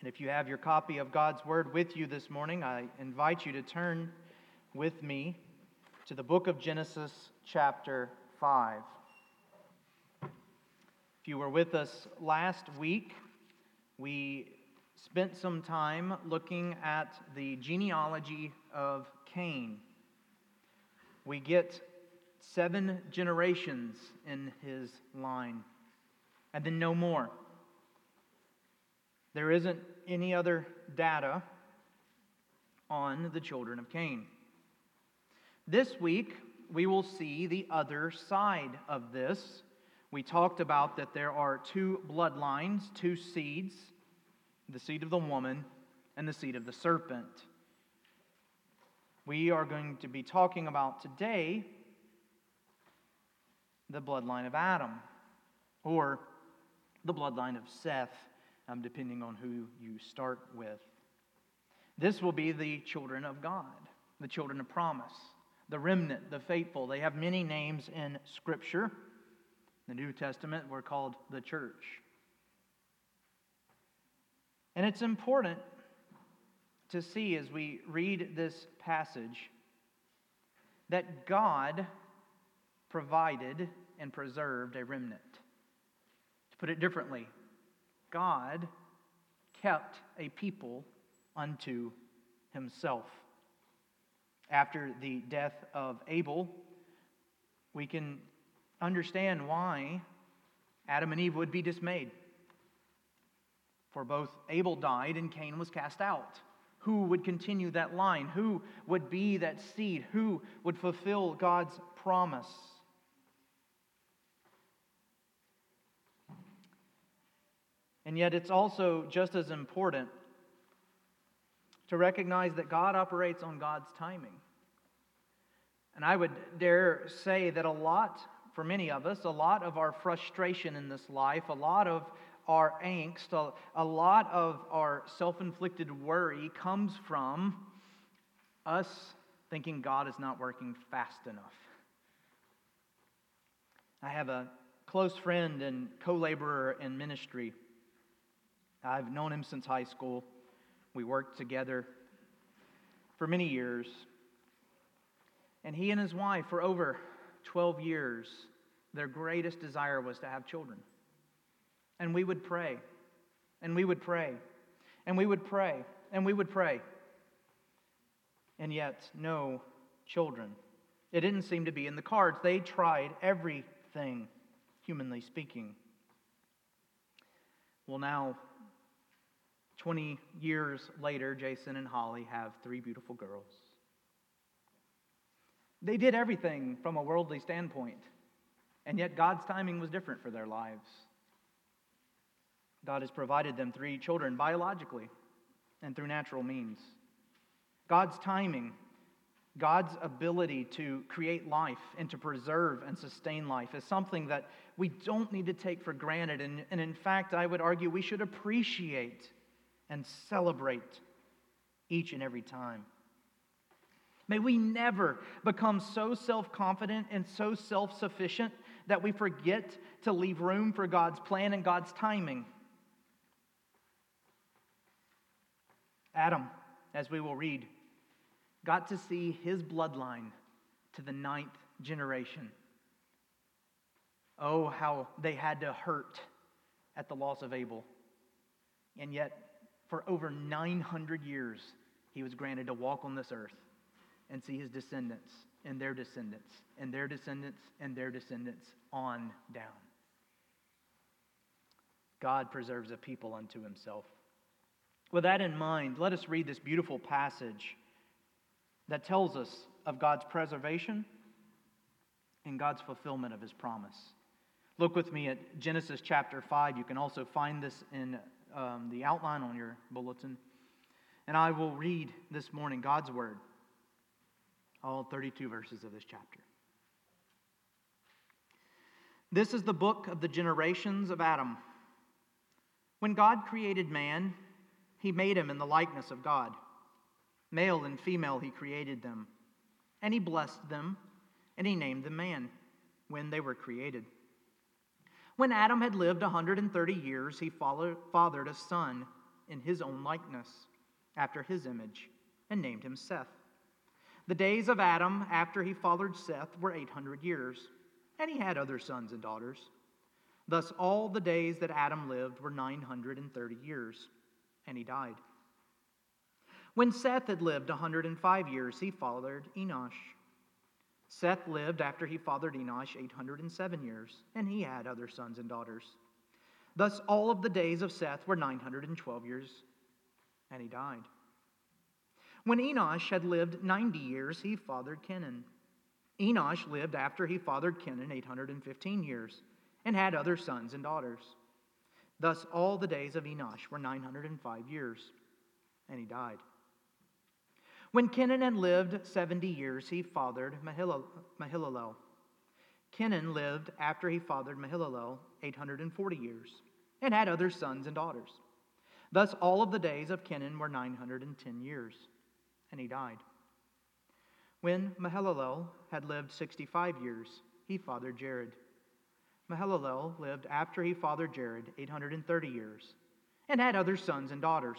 And if you have your copy of God's Word with you this morning, I invite you to turn with me to the book of Genesis, chapter 5. If you were with us last week, we spent some time looking at the genealogy of Cain. We get seven generations in his line, and then no more. There isn't any other data on the children of Cain. This week, we will see the other side of this. We talked about that there are two bloodlines, two seeds the seed of the woman and the seed of the serpent. We are going to be talking about today the bloodline of Adam or the bloodline of Seth um, depending on who you start with. This will be the children of God, the children of promise, the remnant, the faithful. They have many names in Scripture. The New Testament, we're called the church. And it's important to see as we read this passage that God provided and preserved a remnant. To put it differently, God kept a people unto himself. After the death of Abel, we can understand why Adam and Eve would be dismayed. For both Abel died and Cain was cast out. Who would continue that line? Who would be that seed? Who would fulfill God's promise? And yet, it's also just as important to recognize that God operates on God's timing. And I would dare say that a lot, for many of us, a lot of our frustration in this life, a lot of our angst, a, a lot of our self inflicted worry comes from us thinking God is not working fast enough. I have a close friend and co laborer in ministry I've known him since high school. We worked together for many years. And he and his wife, for over 12 years, their greatest desire was to have children. And we would pray, and we would pray, and we would pray, and we would pray. And yet, no children. It didn't seem to be in the cards. They tried everything, humanly speaking. Well, now 20 years later, Jason and Holly have three beautiful girls. They did everything from a worldly standpoint, and yet God's timing was different for their lives. God has provided them three children biologically and through natural means. God's timing, God's ability to create life and to preserve and sustain life is something that we don't need to take for granted. And, and in fact, I would argue we should appreciate and celebrate each and every time. May we never become so self confident and so self sufficient that we forget to leave room for God's plan and God's timing. Adam, as we will read, got to see his bloodline to the ninth generation. Oh, how they had to hurt at the loss of Abel. And yet, for over 900 years, he was granted to walk on this earth and see his descendants and their descendants and their descendants and their descendants on down. God preserves a people unto himself. With that in mind, let us read this beautiful passage that tells us of God's preservation and God's fulfillment of his promise. Look with me at Genesis chapter 5. You can also find this in um, the outline on your bulletin. And I will read this morning God's word, all 32 verses of this chapter. This is the book of the generations of Adam. When God created man, he made him in the likeness of God. Male and female, he created them. And he blessed them, and he named them man when they were created. When Adam had lived a 130 years, he fathered a son in his own likeness, after his image, and named him Seth. The days of Adam after he fathered Seth were 800 years, and he had other sons and daughters. Thus, all the days that Adam lived were 930 years, and he died. When Seth had lived 105 years, he fathered Enosh. Seth lived after he fathered Enosh 807 years, and he had other sons and daughters. Thus, all of the days of Seth were 912 years, and he died. When Enosh had lived 90 years, he fathered Kenan. Enosh lived after he fathered Kenan 815 years, and had other sons and daughters. Thus, all the days of Enosh were 905 years, and he died. When Kenan lived 70 years, he fathered Mahalalel. Kenan lived after he fathered Mahalalel 840 years, and had other sons and daughters. Thus, all of the days of Kenan were 910 years, and he died. When Mahalalel had lived 65 years, he fathered Jared. Mahalalel lived after he fathered Jared 830 years, and had other sons and daughters.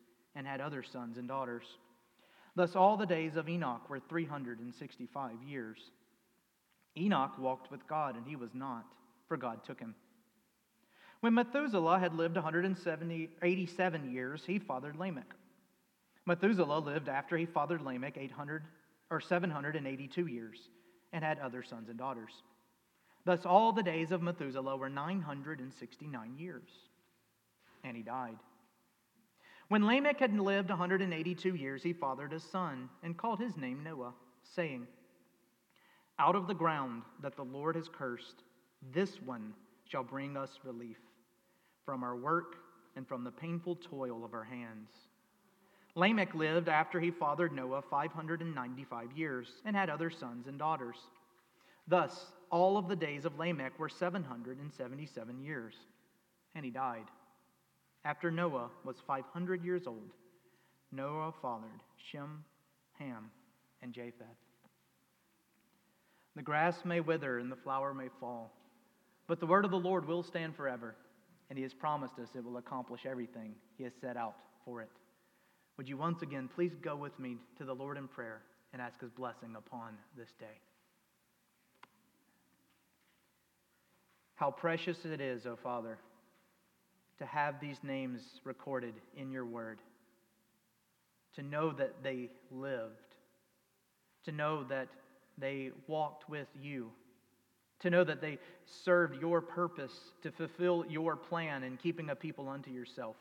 and had other sons and daughters. Thus, all the days of Enoch were 365 years. Enoch walked with God, and he was not, for God took him. When Methuselah had lived 187 years, he fathered Lamech. Methuselah lived after he fathered Lamech 800 or 782 years and had other sons and daughters. Thus all the days of Methuselah were 969 years, and he died. When Lamech had lived 182 years, he fathered a son and called his name Noah, saying, Out of the ground that the Lord has cursed, this one shall bring us relief from our work and from the painful toil of our hands. Lamech lived after he fathered Noah 595 years and had other sons and daughters. Thus, all of the days of Lamech were 777 years, and he died. After Noah was 500 years old, Noah fathered Shem, Ham, and Japheth. The grass may wither and the flower may fall, but the word of the Lord will stand forever, and he has promised us it will accomplish everything he has set out for it. Would you once again please go with me to the Lord in prayer and ask his blessing upon this day? How precious it is, O Father to have these names recorded in your word, to know that they lived, to know that they walked with you, to know that they served your purpose to fulfill your plan in keeping a people unto yourself.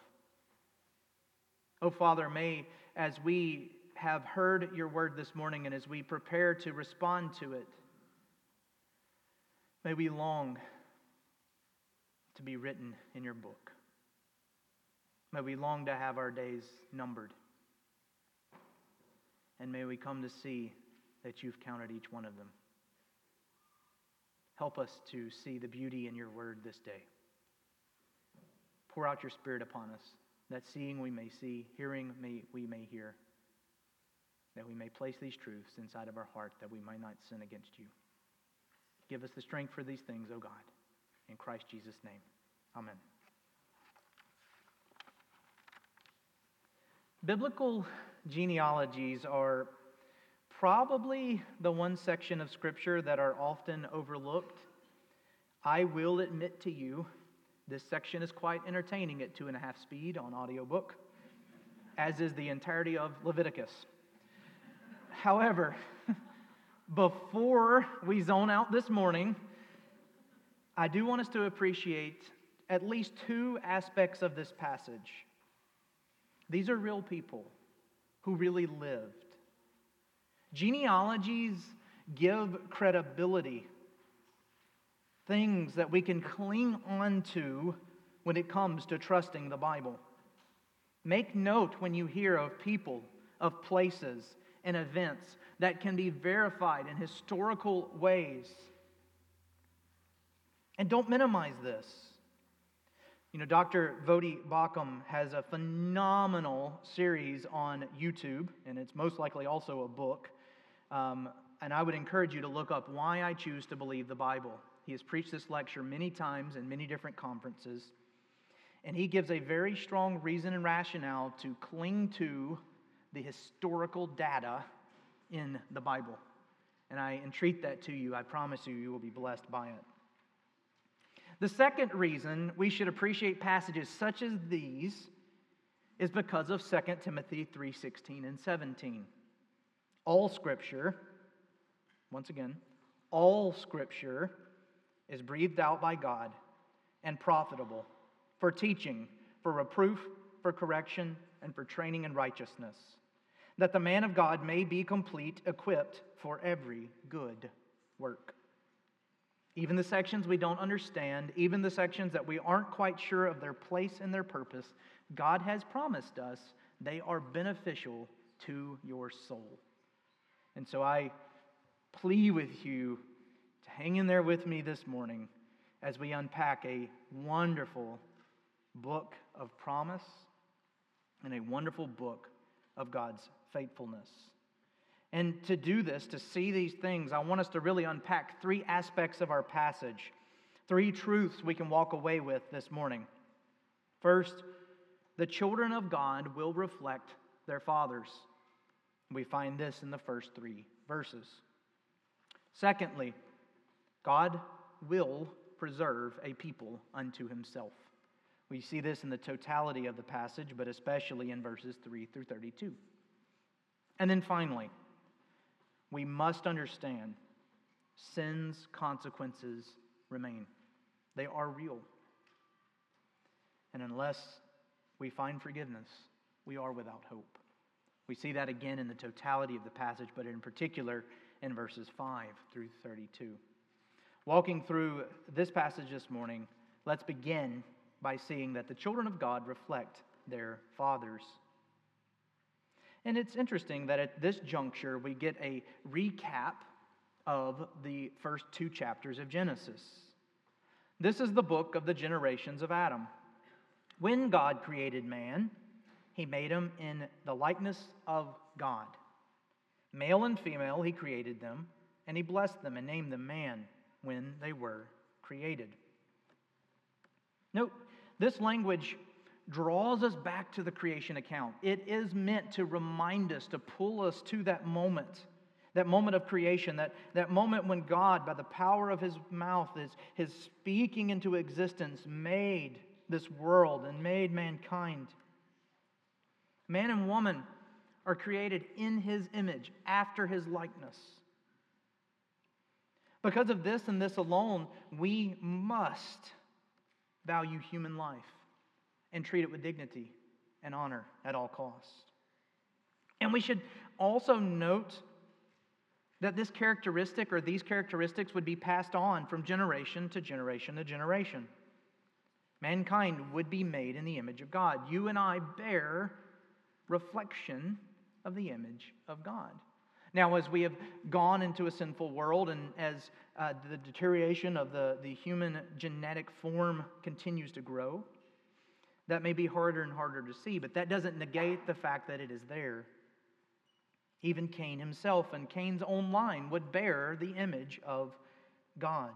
Oh, Father, may, as we have heard your word this morning and as we prepare to respond to it, may we long to be written in your book. May we long to have our days numbered. And may we come to see that you've counted each one of them. Help us to see the beauty in your word this day. Pour out your spirit upon us, that seeing we may see, hearing may, we may hear, that we may place these truths inside of our heart, that we might not sin against you. Give us the strength for these things, O God. In Christ Jesus' name, amen. Biblical genealogies are probably the one section of Scripture that are often overlooked. I will admit to you, this section is quite entertaining at two and a half speed on audiobook, as is the entirety of Leviticus. However, before we zone out this morning, I do want us to appreciate at least two aspects of this passage. These are real people who really lived. Genealogies give credibility, things that we can cling on to when it comes to trusting the Bible. Make note when you hear of people, of places, and events that can be verified in historical ways. And don't minimize this. You know, Dr. Voddie Baucham has a phenomenal series on YouTube, and it's most likely also a book. Um, and I would encourage you to look up Why I Choose to Believe the Bible. He has preached this lecture many times in many different conferences. And he gives a very strong reason and rationale to cling to the historical data in the Bible. And I entreat that to you. I promise you, you will be blessed by it. The second reason we should appreciate passages such as these is because of 2 Timothy 3:16 and 17. All scripture, once again, all scripture is breathed out by God and profitable for teaching, for reproof, for correction, and for training in righteousness, that the man of God may be complete, equipped for every good work. Even the sections we don't understand, even the sections that we aren't quite sure of their place and their purpose, God has promised us they are beneficial to your soul. And so I plea with you to hang in there with me this morning as we unpack a wonderful book of promise and a wonderful book of God's faithfulness. And to do this, to see these things, I want us to really unpack three aspects of our passage, three truths we can walk away with this morning. First, the children of God will reflect their fathers. We find this in the first three verses. Secondly, God will preserve a people unto himself. We see this in the totality of the passage, but especially in verses 3 through 32. And then finally, we must understand sin's consequences remain. They are real. And unless we find forgiveness, we are without hope. We see that again in the totality of the passage, but in particular in verses 5 through 32. Walking through this passage this morning, let's begin by seeing that the children of God reflect their fathers. And it's interesting that at this juncture we get a recap of the first two chapters of Genesis. This is the book of the generations of Adam. When God created man, he made him in the likeness of God. Male and female, he created them, and he blessed them and named them man when they were created. Note, this language draws us back to the creation account. It is meant to remind us, to pull us to that moment, that moment of creation, that, that moment when God, by the power of his mouth, is his speaking into existence, made this world and made mankind. Man and woman are created in his image, after his likeness. Because of this and this alone, we must value human life and treat it with dignity and honor at all costs. And we should also note that this characteristic or these characteristics would be passed on from generation to generation to generation. Mankind would be made in the image of God. You and I bear reflection of the image of God. Now, as we have gone into a sinful world and as uh, the deterioration of the, the human genetic form continues to grow, that may be harder and harder to see, but that doesn't negate the fact that it is there. Even Cain himself and Cain's own line would bear the image of God.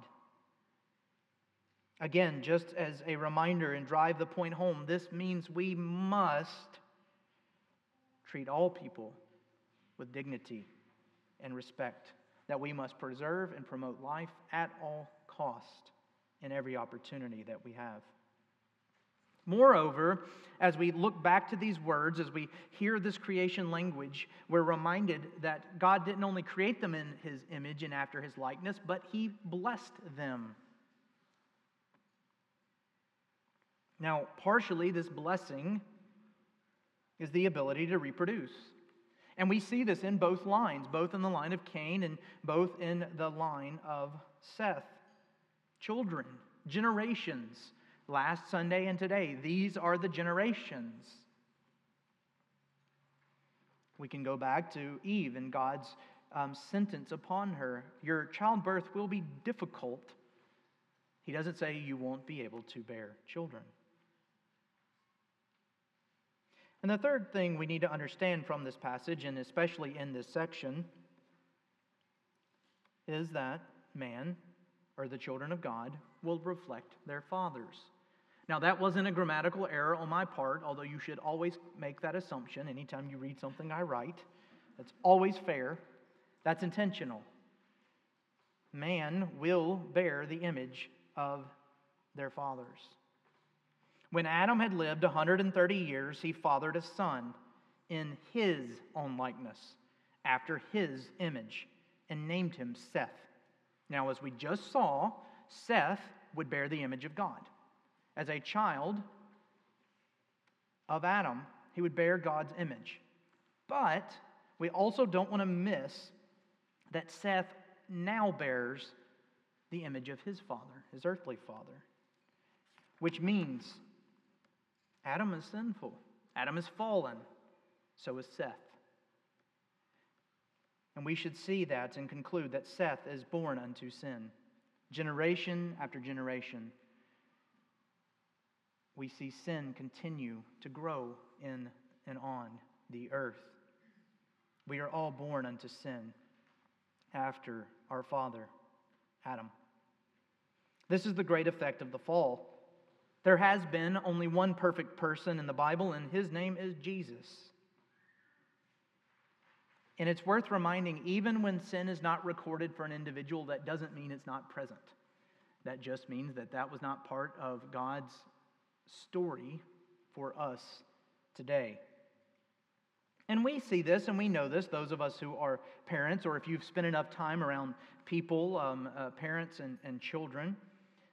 Again, just as a reminder and drive the point home, this means we must treat all people with dignity and respect, that we must preserve and promote life at all cost in every opportunity that we have. Moreover, as we look back to these words, as we hear this creation language, we're reminded that God didn't only create them in his image and after his likeness, but he blessed them. Now, partially, this blessing is the ability to reproduce. And we see this in both lines, both in the line of Cain and both in the line of Seth. Children, generations, last Sunday and today, these are the generations. We can go back to Eve and God's um, sentence upon her Your childbirth will be difficult. He doesn't say you won't be able to bear children. And the third thing we need to understand from this passage, and especially in this section, is that man, or the children of God, will reflect their fathers. Now, that wasn't a grammatical error on my part, although you should always make that assumption anytime you read something I write. That's always fair. That's intentional. Man will bear the image of their fathers. When Adam had lived 130 years, he fathered a son in his own likeness, after his image, and named him Seth. Now, as we just saw, Seth would bear the image of God. As a child of Adam, he would bear God's image. But we also don't want to miss that Seth now bears the image of his father, his earthly father, which means Adam is sinful, Adam is fallen, so is Seth. And we should see that and conclude that Seth is born unto sin. Generation after generation, we see sin continue to grow in and on the earth. We are all born unto sin after our father, Adam. This is the great effect of the fall. There has been only one perfect person in the Bible, and his name is Jesus. And it's worth reminding even when sin is not recorded for an individual, that doesn't mean it's not present. That just means that that was not part of God's story for us today. And we see this and we know this, those of us who are parents, or if you've spent enough time around people, um, uh, parents and, and children,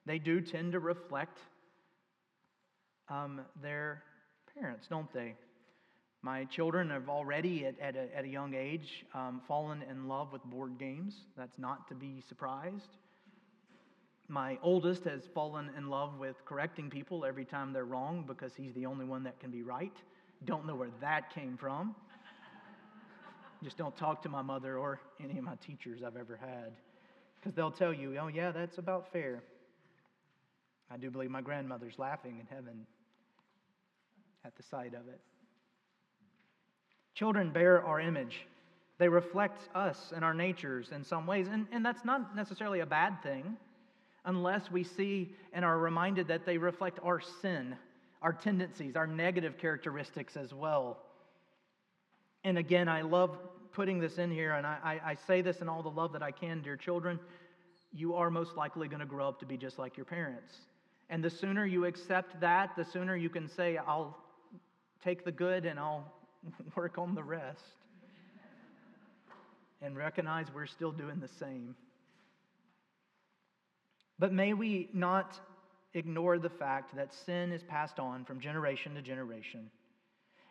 they do tend to reflect um, their parents, don't they? My children have already, at, at, a, at a young age, um, fallen in love with board games. That's not to be surprised. My oldest has fallen in love with correcting people every time they're wrong because he's the only one that can be right. Don't know where that came from. Just don't talk to my mother or any of my teachers I've ever had because they'll tell you, oh, yeah, that's about fair. I do believe my grandmother's laughing in heaven at the sight of it. Children bear our image. They reflect us and our natures in some ways. And, and that's not necessarily a bad thing unless we see and are reminded that they reflect our sin, our tendencies, our negative characteristics as well. And again, I love putting this in here, and I, I, I say this in all the love that I can, dear children. You are most likely going to grow up to be just like your parents. And the sooner you accept that, the sooner you can say, I'll take the good and I'll work on the rest. and recognize we're still doing the same. But may we not ignore the fact that sin is passed on from generation to generation.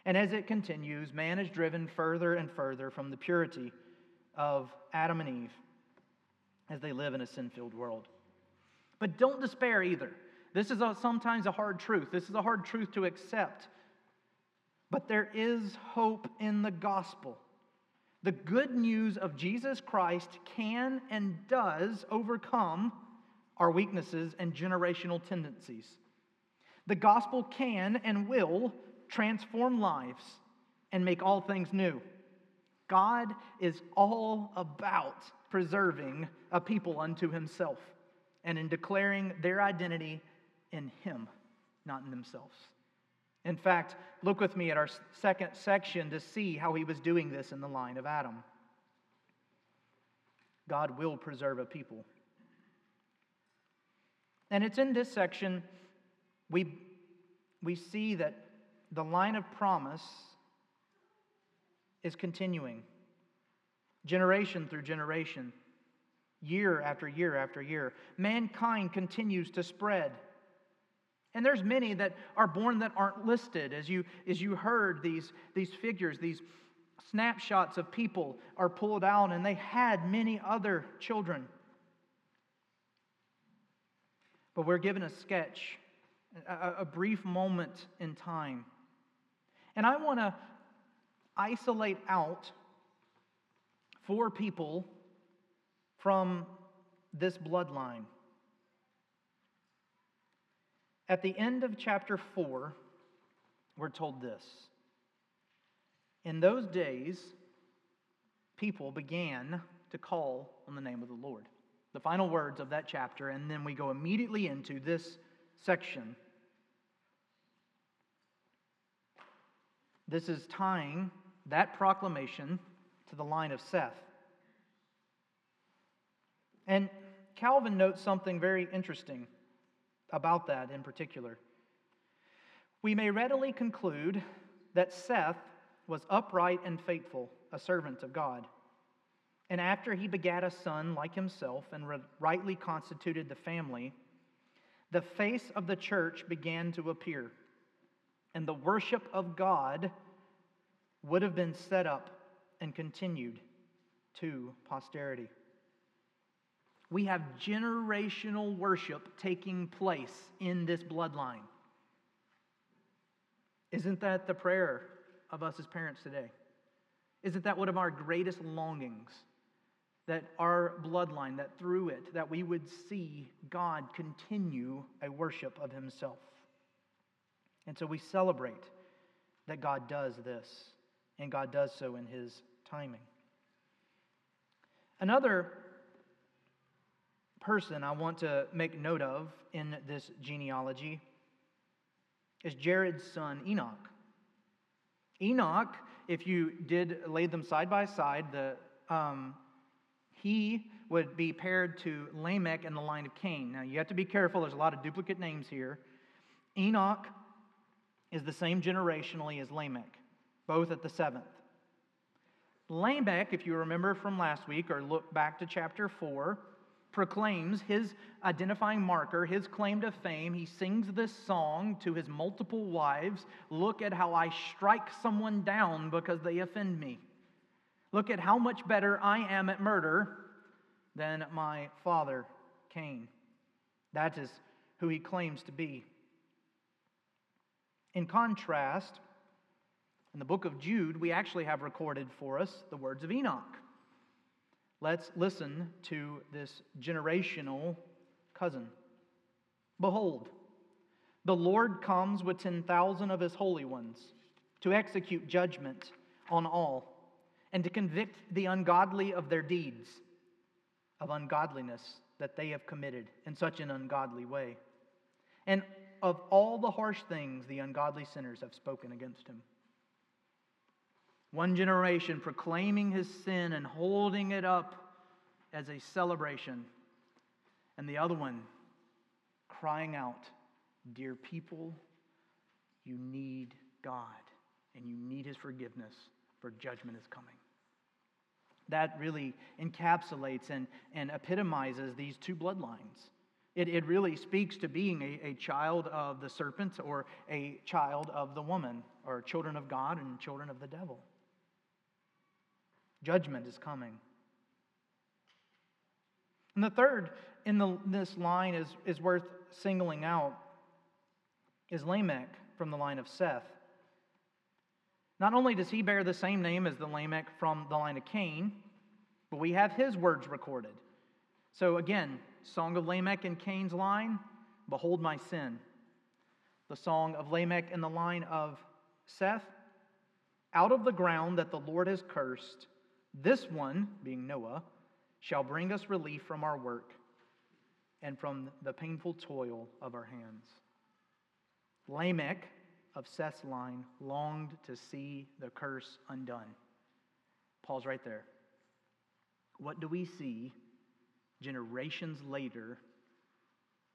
And as it continues, man is driven further and further from the purity of Adam and Eve as they live in a sin filled world. But don't despair either. This is a, sometimes a hard truth. This is a hard truth to accept. But there is hope in the gospel. The good news of Jesus Christ can and does overcome our weaknesses and generational tendencies. The gospel can and will transform lives and make all things new. God is all about preserving a people unto himself and in declaring their identity in him, not in themselves. In fact, look with me at our second section to see how he was doing this in the line of Adam. God will preserve a people. And it's in this section we, we see that the line of promise is continuing, generation through generation, year after year after year. Mankind continues to spread. And there's many that are born that aren't listed. As you, as you heard, these, these figures, these snapshots of people are pulled out, and they had many other children. But we're given a sketch, a, a brief moment in time. And I want to isolate out four people from this bloodline. At the end of chapter 4, we're told this In those days, people began to call on the name of the Lord. The final words of that chapter, and then we go immediately into this section. This is tying that proclamation to the line of Seth. And Calvin notes something very interesting about that in particular. We may readily conclude that Seth was upright and faithful, a servant of God. And after he begat a son like himself and rightly constituted the family, the face of the church began to appear, and the worship of God would have been set up and continued to posterity. We have generational worship taking place in this bloodline. Isn't that the prayer of us as parents today? Isn't that one of our greatest longings? That our bloodline, that through it, that we would see God continue a worship of Himself. And so we celebrate that God does this, and God does so in His timing. Another person I want to make note of in this genealogy is Jared's son Enoch. Enoch, if you did lay them side by side, the, um, he would be paired to Lamech in the line of Cain. Now you have to be careful, there's a lot of duplicate names here. Enoch is the same generationally as Lamech, both at the seventh. Lamech, if you remember from last week or look back to chapter 4, proclaims his identifying marker, his claim to fame. He sings this song to his multiple wives Look at how I strike someone down because they offend me. Look at how much better I am at murder than my father, Cain. That is who he claims to be. In contrast, in the book of Jude, we actually have recorded for us the words of Enoch. Let's listen to this generational cousin. Behold, the Lord comes with 10,000 of his holy ones to execute judgment on all and to convict the ungodly of their deeds of ungodliness that they have committed in such an ungodly way, and of all the harsh things the ungodly sinners have spoken against him. One generation proclaiming his sin and holding it up as a celebration, and the other one crying out, Dear people, you need God and you need his forgiveness, for judgment is coming. That really encapsulates and, and epitomizes these two bloodlines. It, it really speaks to being a, a child of the serpent or a child of the woman, or children of God and children of the devil. Judgment is coming. And the third in the, this line is, is worth singling out is Lamech from the line of Seth. Not only does he bear the same name as the Lamech from the line of Cain, but we have his words recorded. So again, Song of Lamech in Cain's line, Behold my sin. The song of Lamech in the line of Seth, Out of the ground that the Lord has cursed, this one, being Noah, shall bring us relief from our work and from the painful toil of our hands. Lamech of Seth's line longed to see the curse undone. Paul's right there. What do we see generations later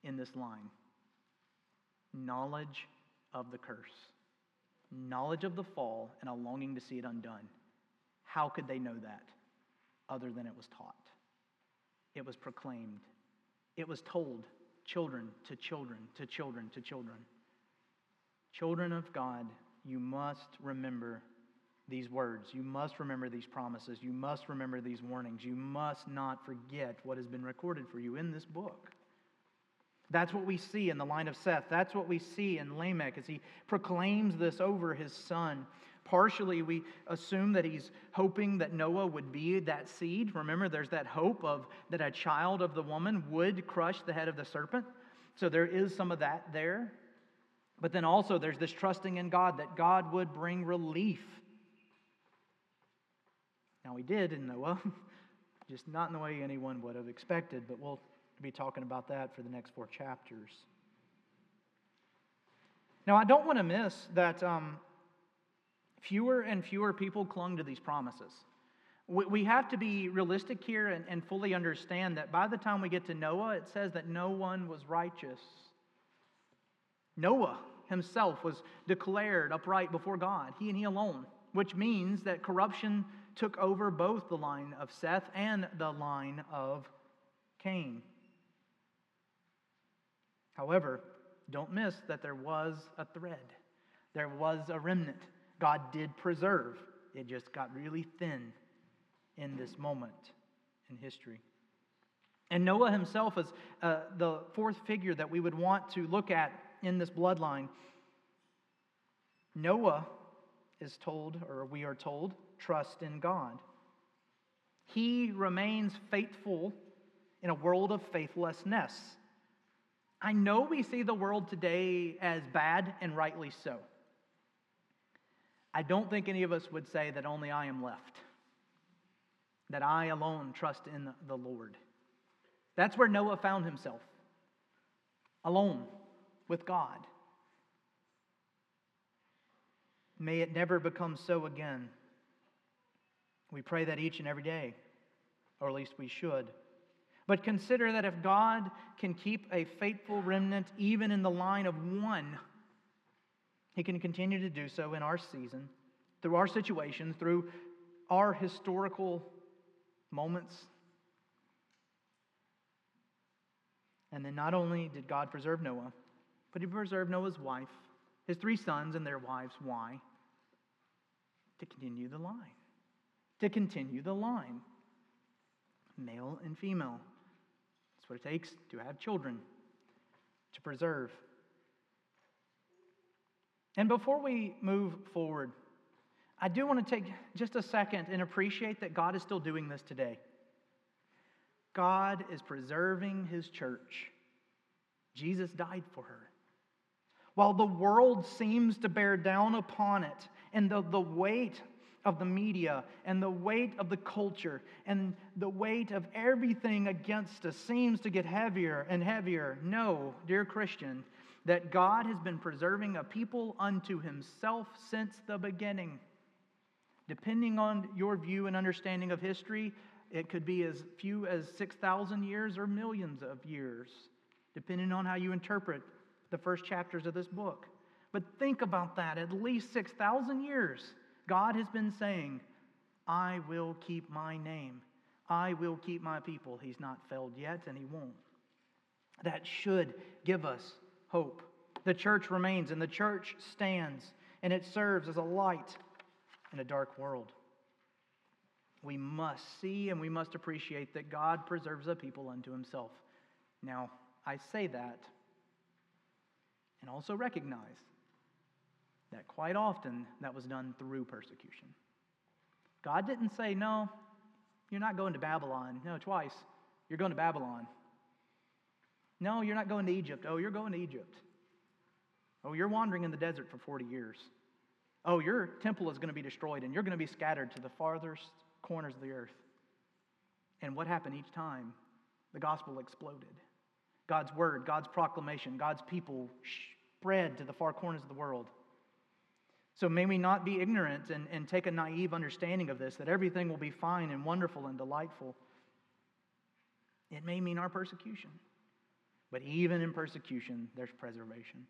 in this line? Knowledge of the curse, knowledge of the fall, and a longing to see it undone. How could they know that other than it was taught? It was proclaimed. It was told children to children to children to children. Children of God, you must remember these words. You must remember these promises. You must remember these warnings. You must not forget what has been recorded for you in this book. That's what we see in the line of Seth. That's what we see in Lamech as he proclaims this over his son. Partially, we assume that he's hoping that Noah would be that seed. Remember, there's that hope of that a child of the woman would crush the head of the serpent. So there is some of that there. But then also there's this trusting in God that God would bring relief. Now he did in Noah, just not in the way anyone would have expected, but we'll be talking about that for the next four chapters. Now, I don't want to miss that um, fewer and fewer people clung to these promises. We have to be realistic here and, fully understand that by the time we get to Noah, it says that no one was righteous. Noah himself was declared upright before God, he and he alone, which means that corruption took over both the line of Seth and the line of Cain. However, don't miss that there was a thread, there was a remnant. God did preserve, it just got really thin in this moment in history. And Noah himself is uh, the fourth figure that we would want to look at in this bloodline. Noah is told, or we are told, trust in God. He remains faithful in a world of faithlessness. I know we see the world today as bad, and rightly so. I don't think any of us would say that only I am left, that I alone trust in the Lord. That's where Noah found himself, alone with God. May it never become so again. We pray that each and every day, or at least we should. But consider that if God can keep a faithful remnant even in the line of one, he can continue to do so in our season, through our situations, through our historical moments. And then not only did God preserve Noah, but he preserved Noah's wife, his three sons, and their wives. Why? To continue the line. To continue the line. Male and female. That's what it takes to have children, to preserve and before we move forward, I do want to take just a second and appreciate that God is still doing this today. God is preserving his church. Jesus died for her. While the world seems to bear down upon it, and the, the weight of the media, and the weight of the culture, and the weight of everything against us seems to get heavier and heavier, no, dear Christian, that God has been preserving a people unto himself since the beginning. Depending on your view and understanding of history, it could be as few as 6,000 years or millions of years, depending on how you interpret the first chapters of this book. But think about that at least 6,000 years, God has been saying, I will keep my name. I will keep my people. He's not failed yet, and he won't. That should give us hope. The church remains and the church stands, and it serves as a light in a dark world. We must see and we must appreciate that God preserves a people unto himself. Now, I say that and also recognize that quite often that was done through persecution. God didn't say, No, you're not going to Babylon. No, twice. You're going to Babylon. No, you're not going to Egypt. Oh, you're going to Egypt. Oh, you're wandering in the desert for 40 years. Oh, your temple is going to be destroyed and you're going to be scattered to the farthest corners of the earth. And what happened each time? The gospel exploded. God's word, God's proclamation, God's people spread to the far corners of the world. So may we not be ignorant and, and take a naive understanding of this, that everything will be fine and wonderful and delightful. It may mean our persecution. But even in persecution, there's preservation.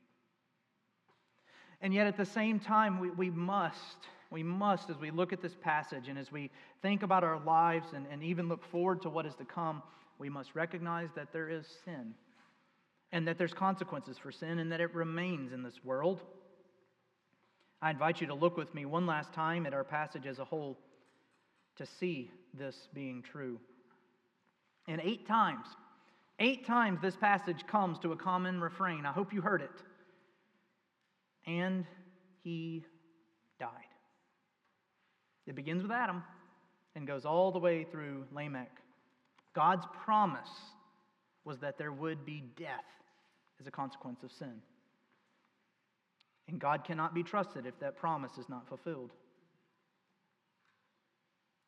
And yet, at the same time, we, we must, we must, as we look at this passage and as we think about our lives and, and even look forward to what is to come, we must recognize that there is sin and that there's consequences for sin and that it remains in this world. I invite you to look with me one last time at our passage as a whole to see this being true. And eight times, Eight times this passage comes to a common refrain. I hope you heard it. And he died. It begins with Adam and goes all the way through Lamech. God's promise was that there would be death as a consequence of sin. And God cannot be trusted if that promise is not fulfilled.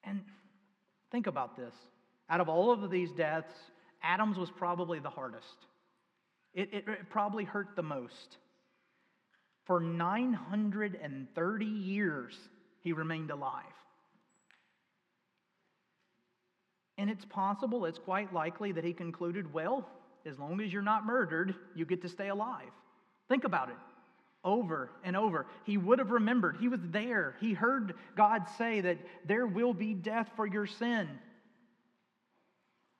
And think about this. Out of all of these deaths, Adam's was probably the hardest. It, it, it probably hurt the most. For 930 years, he remained alive. And it's possible, it's quite likely that he concluded, well, as long as you're not murdered, you get to stay alive. Think about it. Over and over. He would have remembered. He was there. He heard God say that there will be death for your sin.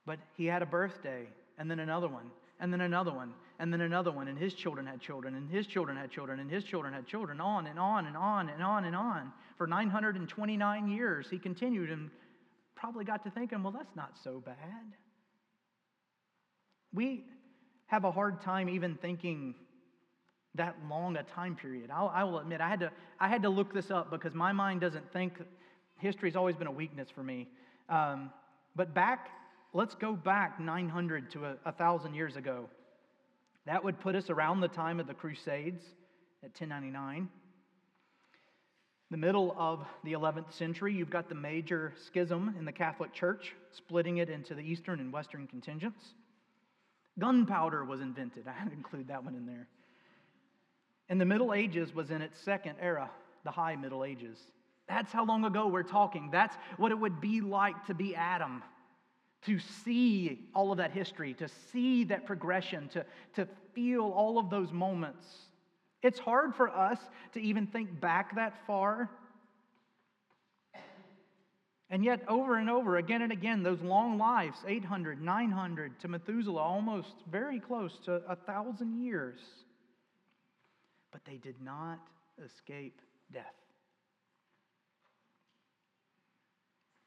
But he had a birthday, and then another one, and then another one, and then another one, and his children had children, and his children had children, and his children had children, on and on and on and on and on. For 929 years, he continued and probably got to thinking, well, that's not so bad. We have a hard time even thinking that long a time period. I'll, I will admit, I had, to, I had to look this up because my mind doesn't think, history's always been a weakness for me. Um, but back, let's go back 900 to a, 1,000 years ago. That would put us around the time of the Crusades at 1099 the middle of the 11th century, you've got the major schism in the Catholic Church, splitting it into the Eastern and Western contingents. Gunpowder was invented. I had to include that one in there. And the Middle Ages was in its second era, the High Middle Ages. That's how long ago we're talking. That's what it would be like to be Adam, to see all of that history, to see that progression, to, to feel all of those moments. It's hard for us to even think back that far. And yet, over and over, again and again, those long lives 800, 900 to Methuselah, almost very close to a thousand years. But they did not escape death.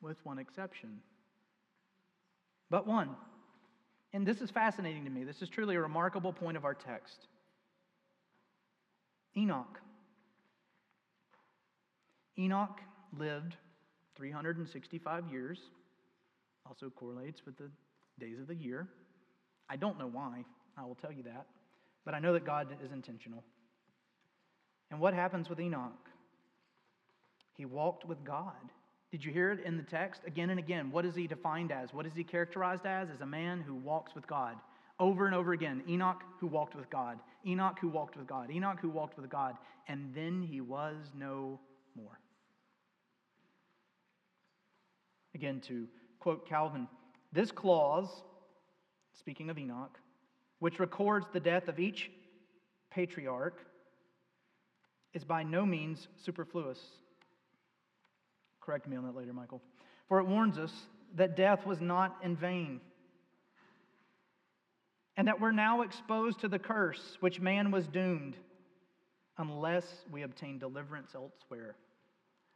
With one exception. But one. And this is fascinating to me. This is truly a remarkable point of our text. Enoch. Enoch lived 365 years, also correlates with the days of the year. I don't know why, I will tell you that, but I know that God is intentional. And what happens with Enoch? He walked with God. Did you hear it in the text again and again? What is he defined as? What is he characterized as? As a man who walks with God over and over again Enoch who walked with God, Enoch who walked with God, Enoch who walked with God, and then he was no more. Again, to quote Calvin, this clause, speaking of Enoch, which records the death of each patriarch, is by no means superfluous. Correct me on that later, Michael. For it warns us that death was not in vain and that we're now exposed to the curse which man was doomed unless we obtain deliverance elsewhere.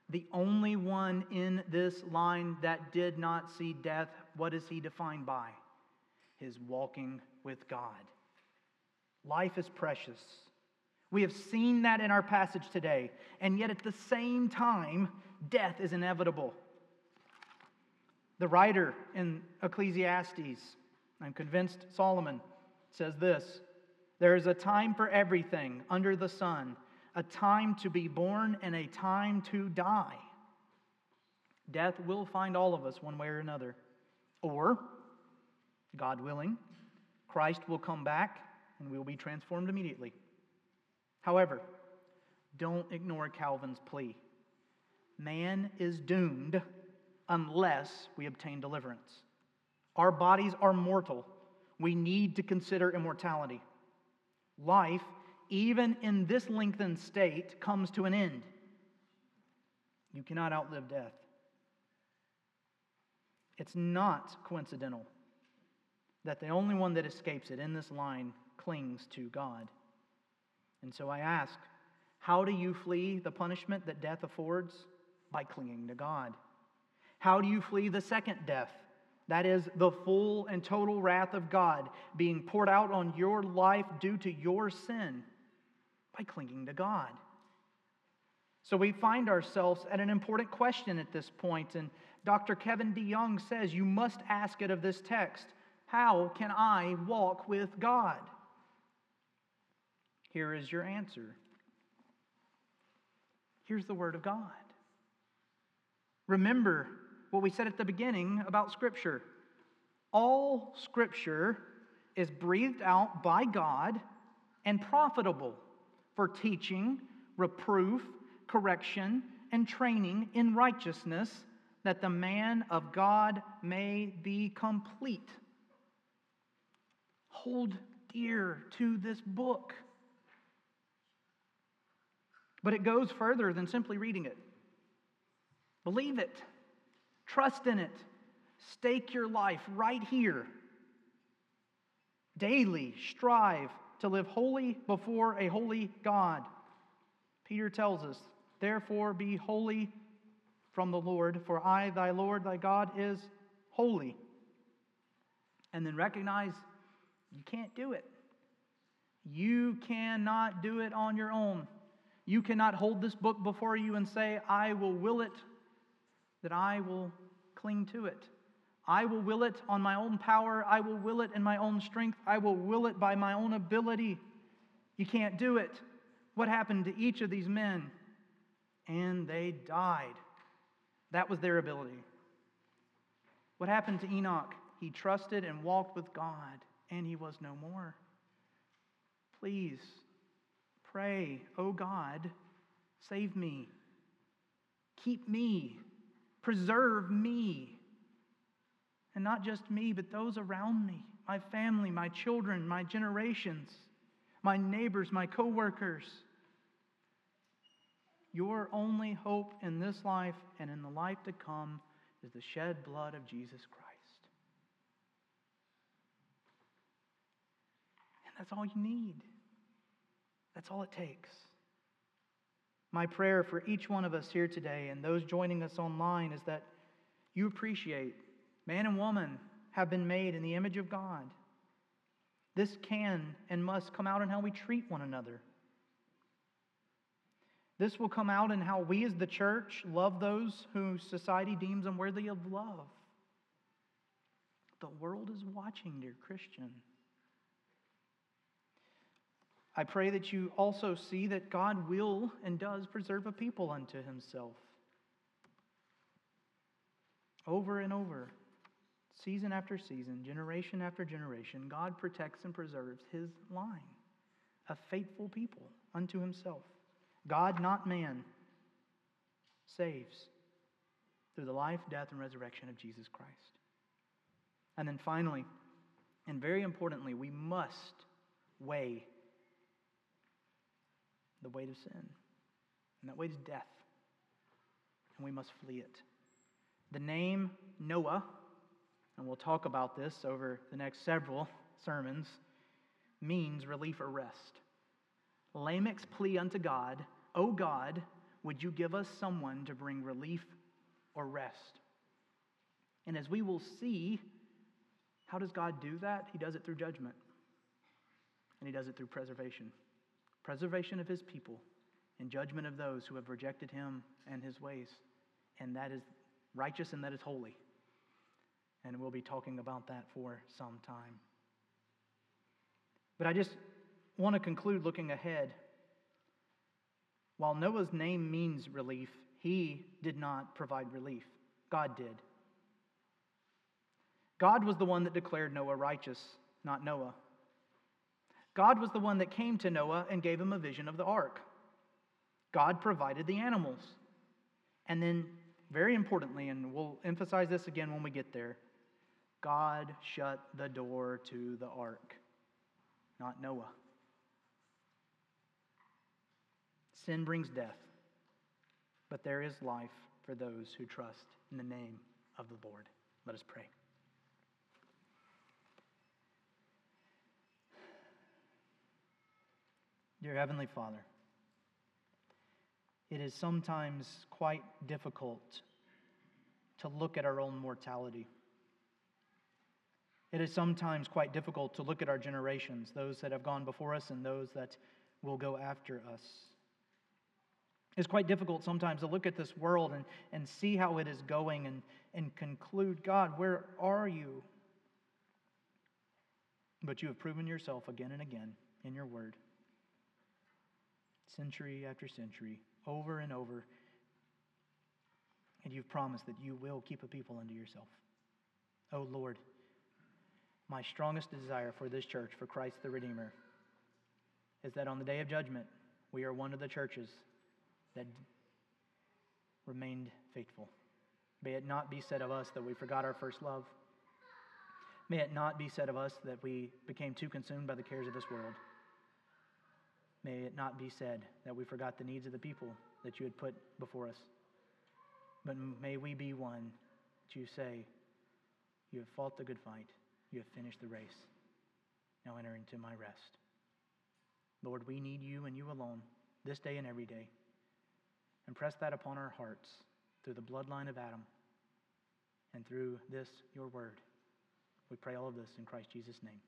The only one in this line that did not see death, what is he defined by? His walking with God. Life is precious. We have seen that in our passage today, and yet at the same time, death is inevitable. The writer in Ecclesiastes, I'm convinced Solomon, says this There is a time for everything under the sun, a time to be born and a time to die. Death will find all of us one way or another. Or, God willing, Christ will come back and we will be transformed immediately. However, don't ignore Calvin's plea. Man is doomed unless we obtain deliverance. Our bodies are mortal we need to consider immortality. Life, even in this lengthened state, comes to an end. You cannot outlive death. It's not coincidental that the only one that escapes it in this line clings to God. And so I ask, how do you flee the punishment that death affords? By clinging to God. How do you flee the second death? That is the full and total wrath of God being poured out on your life due to your sin by clinging to God. So we find ourselves at an important question at this point, and Dr. Kevin DeYoung says you must ask it of this text How can I walk with God? Here is your answer. Here's the Word of God. Remember what we said at the beginning about Scripture. All Scripture is breathed out by God and profitable for teaching, reproof, correction, and training in righteousness, that the man of God may be complete. Hold dear to this book. But it goes further than simply reading it. Believe it, trust in it, stake your life right here. Daily strive to live holy before a holy God. Peter tells us, Therefore be holy from the Lord, for I, thy Lord, thy God, is holy. And then recognize you can't do it. You cannot do it on your own. You cannot hold this book before you and say, I will will it, that I will cling to it. I will will it on my own power. I will will it in my own strength. I will will it by my own ability. You can't do it. What happened to each of these men? And they died. That was their ability. What happened to Enoch? He trusted and walked with God, and he was no more. Please pray, oh God, save me, keep me, preserve me. And not just me, but those around me, my family, my children, my generations, my neighbors, my coworkers. Your only hope in this life and in the life to come is the shed blood of Jesus Christ. And that's all you need. That's all it takes. My prayer for each one of us here today and those joining us online is that you appreciate man and woman have been made in the image of God. This can and must come out in how we treat one another. This will come out in how we as the church love those who society deems unworthy of love. The world is watching, dear Christian. I pray that you also see that God will and does preserve a people unto himself. Over and over, season after season, generation after generation, God protects and preserves his line, a faithful people unto himself. God, not man, saves through the life, death, and resurrection of Jesus Christ. And then finally, and very importantly, we must weigh the weight of sin. And that weight is death. And we must flee it. The name Noah, and we'll talk about this over the next several sermons, means relief or rest. Lamech's plea unto God, O God, would you give us someone to bring relief or rest? And as we will see, how does God do that? He does it through judgment, and He does it through preservation preservation of his people, and judgment of those who have rejected him and his ways. And that is righteous and that is holy. And we'll be talking about that for some time. But I just want to conclude looking ahead. While Noah's name means relief, he did not provide relief. God did. God was the one that declared Noah righteous, not Noah. God was the one that came to Noah and gave him a vision of the ark. God provided the animals. And then, very importantly, and we'll emphasize this again when we get there, God shut the door to the ark, not Noah. Sin brings death, but there is life for those who trust in the name of the Lord. Let us pray. Dear Heavenly Father, it is sometimes quite difficult to look at our own mortality. It is sometimes quite difficult to look at our generations, those that have gone before us and those that will go after us. It's quite difficult sometimes to look at this world and, and see how it is going and, and conclude, God, where are you? But you have proven yourself again and again in your word, century after century, over and over. And you've promised that you will keep a people unto yourself. Oh Lord, my strongest desire for this church, for Christ the Redeemer, is that on the day of judgment, we are one of the churches that remained faithful. May it not be said of us that we forgot our first love. May it not be said of us that we became too consumed by the cares of this world. May it not be said that we forgot the needs of the people that you had put before us. But may we be one to say, You have fought the good fight, you have finished the race. Now enter into my rest. Lord, we need you and you alone this day and every day. And press that upon our hearts through the bloodline of Adam and through this, your word. We pray all of this in Christ Jesus' name.